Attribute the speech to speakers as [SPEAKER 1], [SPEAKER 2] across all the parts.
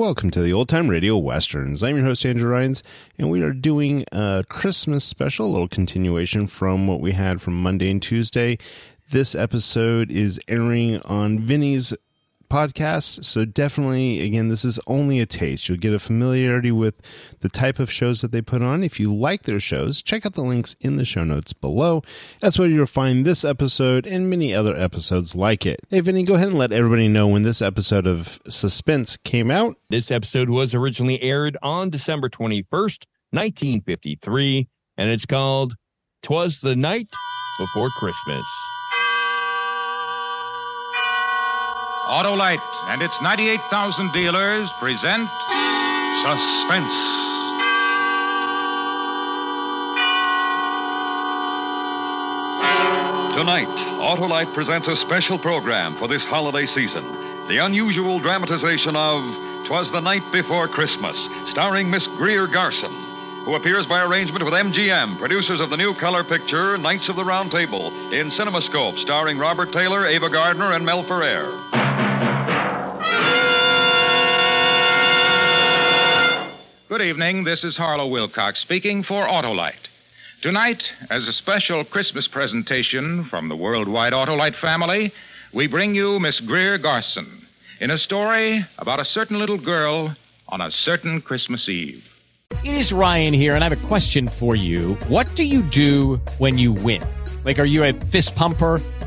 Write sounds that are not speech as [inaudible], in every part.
[SPEAKER 1] Welcome to the Old Time Radio Westerns. I'm your host, Andrew Rhynes, and we are doing a Christmas special, a little continuation from what we had from Monday and Tuesday. This episode is airing on Vinny's podcast, so definitely, again, this is only a taste. You'll get a familiarity with the type of shows that they put on. If you like their shows, check out the links in the show notes below. That's where you'll find this episode and many other episodes like it. Hey, Vinny, go ahead and let everybody know when this episode of Suspense came out.
[SPEAKER 2] This episode was originally aired on December 21st, 1953, and it's called Twas the Night Before Christmas.
[SPEAKER 3] Autolite and its 98,000 dealers present Suspense. Tonight, Autolite presents a special program for this holiday season. The unusual dramatization of Twas the Night Before Christmas, starring Miss Greer Garson, who appears by arrangement with MGM, producers of the new color picture Knights of the Round Table, in CinemaScope, starring Robert Taylor, Ava Gardner, and Mel Ferrer. Good evening. This is Harlow Wilcox speaking for Autolite. Tonight, as a special Christmas presentation from the worldwide Autolite family, we bring you Miss Greer Garson in a story about a certain little girl on a certain Christmas Eve.
[SPEAKER 4] It is Ryan here, and I have a question for you. What do you do when you win? Like, are you a fist pumper?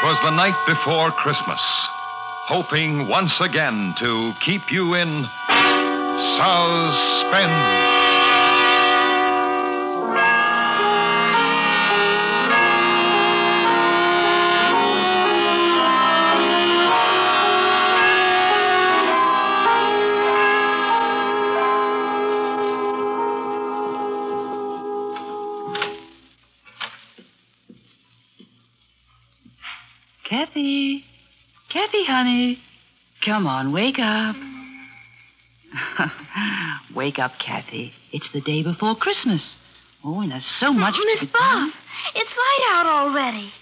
[SPEAKER 3] Twas the Night Before Christmas, hoping once again to keep you in suspense.
[SPEAKER 5] Kathy. Kathy, honey. Come on, wake up. [laughs] wake up, Kathy. It's the day before Christmas. Oh, and there's so much to
[SPEAKER 6] Miss
[SPEAKER 5] Buff,
[SPEAKER 6] it's light out already.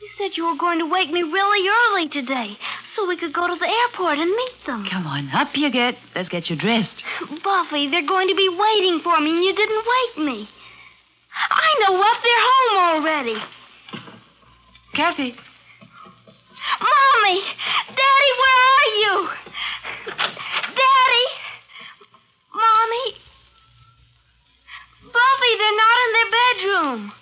[SPEAKER 6] You said you were going to wake me really early today so we could go to the airport and meet them.
[SPEAKER 5] Come on, up you get. Let's get you dressed.
[SPEAKER 6] Buffy, they're going to be waiting for me and you didn't wake me. I know what. They're home already.
[SPEAKER 5] Kathy.
[SPEAKER 6] Mommy! Daddy, where are you? Daddy! Mommy? home.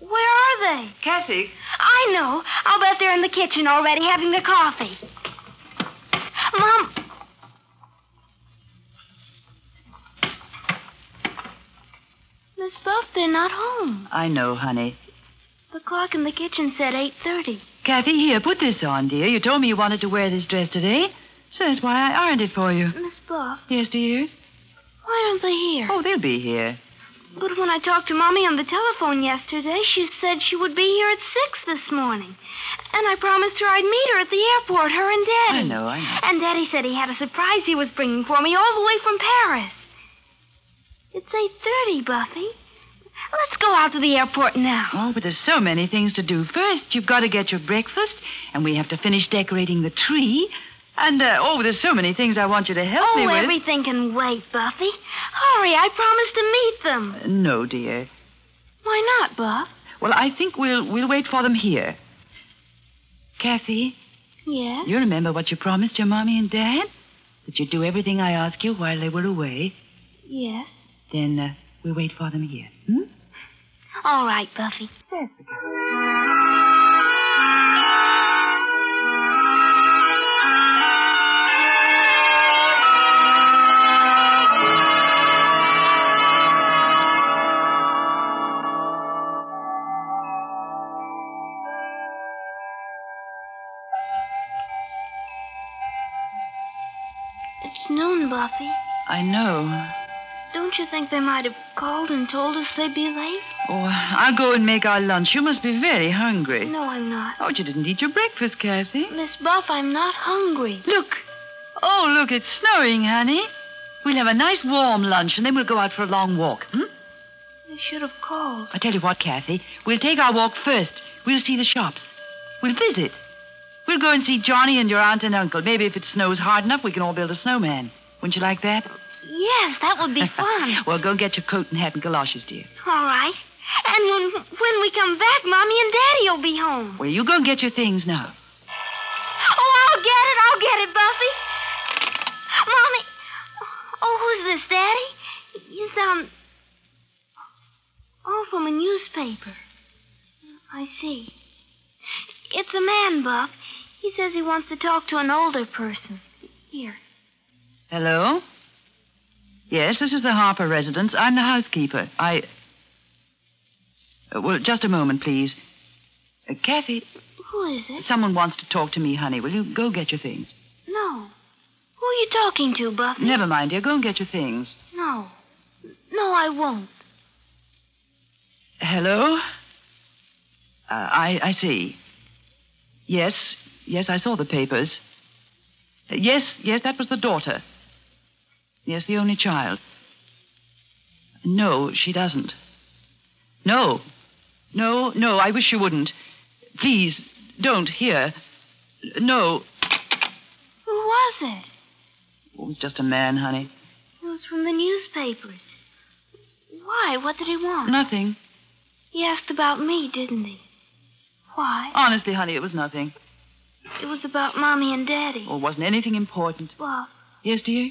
[SPEAKER 6] Where are they?
[SPEAKER 5] Kathy.
[SPEAKER 6] I know. I'll bet they're in the kitchen already having their coffee. Mom. Miss Buff, they're not home.
[SPEAKER 5] I know, honey.
[SPEAKER 6] The clock in the kitchen said 8.30.
[SPEAKER 5] Kathy, here, put this on, dear. You told me you wanted to wear this dress today, so that's why I ironed it for you.
[SPEAKER 6] Miss Buff,
[SPEAKER 5] Yes, dear?
[SPEAKER 6] why aren't they here?
[SPEAKER 5] Oh, they'll be here.
[SPEAKER 6] But when I talked to Mommy on the telephone yesterday, she said she would be here at 6 this morning. And I promised her I'd meet her at the airport, her and Daddy.
[SPEAKER 5] I know, I know.
[SPEAKER 6] And Daddy said he had a surprise he was bringing for me all the way from Paris. It's 8.30, Buffy. Let's go out to the airport now.
[SPEAKER 5] Oh, but there's so many things to do. First, you've got to get your breakfast, and we have to finish decorating the tree. And, uh, oh, there's so many things I want you to help
[SPEAKER 6] Oh,
[SPEAKER 5] me with.
[SPEAKER 6] Oh, everything can wait, Buffy. Hurry, I promised to meet them.
[SPEAKER 5] No, dear.
[SPEAKER 6] Why not, Buff?
[SPEAKER 5] Well, I think we'll we'll wait for them here. Kathy,
[SPEAKER 6] Yes?
[SPEAKER 5] you remember what you promised your mommy and dad? That you'd do everything I asked you while they were away.
[SPEAKER 6] Yes.
[SPEAKER 5] Then uh, we'll wait for them here. Hmm?
[SPEAKER 6] All right, Buffy. It's noon, Buffy.
[SPEAKER 5] I know.
[SPEAKER 6] Don't you think they might have called and told us they'd be late?
[SPEAKER 5] Oh, I'll go and make our lunch. You must be very hungry.
[SPEAKER 6] No, I'm not.
[SPEAKER 5] Oh, you didn't eat your breakfast, Kathy.
[SPEAKER 6] Miss Buff, I'm not hungry.
[SPEAKER 5] Look. Oh, look, it's snowing, honey. We'll have a nice warm lunch, and then we'll go out for a long walk. Hmm?
[SPEAKER 6] They should have called.
[SPEAKER 5] I tell you what, Kathy. We'll take our walk first. We'll see the shops. We'll visit. We'll go and see Johnny and your aunt and uncle. Maybe if it snows hard enough, we can all build a snowman. Wouldn't you like that?
[SPEAKER 6] Yes, that would be [laughs] fun.
[SPEAKER 5] well, go get your coat and hat and galoshes, dear.
[SPEAKER 6] All right. And when when we come back, Mommy and Daddy will be home.
[SPEAKER 5] Well, you go and get your things now.
[SPEAKER 6] Oh, I'll get it. I'll get it, Buffy. Mommy. Oh, who's this, Daddy? You um, sound. Oh, from a newspaper. I see. It's a man, Buff. He says he wants to talk to an older person. Here.
[SPEAKER 5] Hello? Yes, this is the Harper residence. I'm the housekeeper. I. Uh, well, just a moment, please. Uh, Kathy,
[SPEAKER 6] Who is it?
[SPEAKER 5] someone wants to talk to me, honey. Will you go get your things?
[SPEAKER 6] No. Who are you talking to, Buffy?
[SPEAKER 5] Never mind, dear. Go and get your things.
[SPEAKER 6] No. No, I won't.
[SPEAKER 5] Hello? Uh, I, I see. Yes, yes, I saw the papers. Uh, yes, yes, that was the daughter. Yes, the only child. No, she doesn't. No. No, no, I wish you wouldn't. Please, don't here. No.
[SPEAKER 6] Who was it?
[SPEAKER 5] Oh, it was just a man, honey.
[SPEAKER 6] It was from the newspapers. Why? What did he want?
[SPEAKER 5] Nothing.
[SPEAKER 6] He asked about me, didn't he? Why?
[SPEAKER 5] Honestly, honey, it was nothing.
[SPEAKER 6] It was about Mommy and Daddy.
[SPEAKER 5] Oh, it wasn't anything important.
[SPEAKER 6] Well,
[SPEAKER 5] Yes, dear?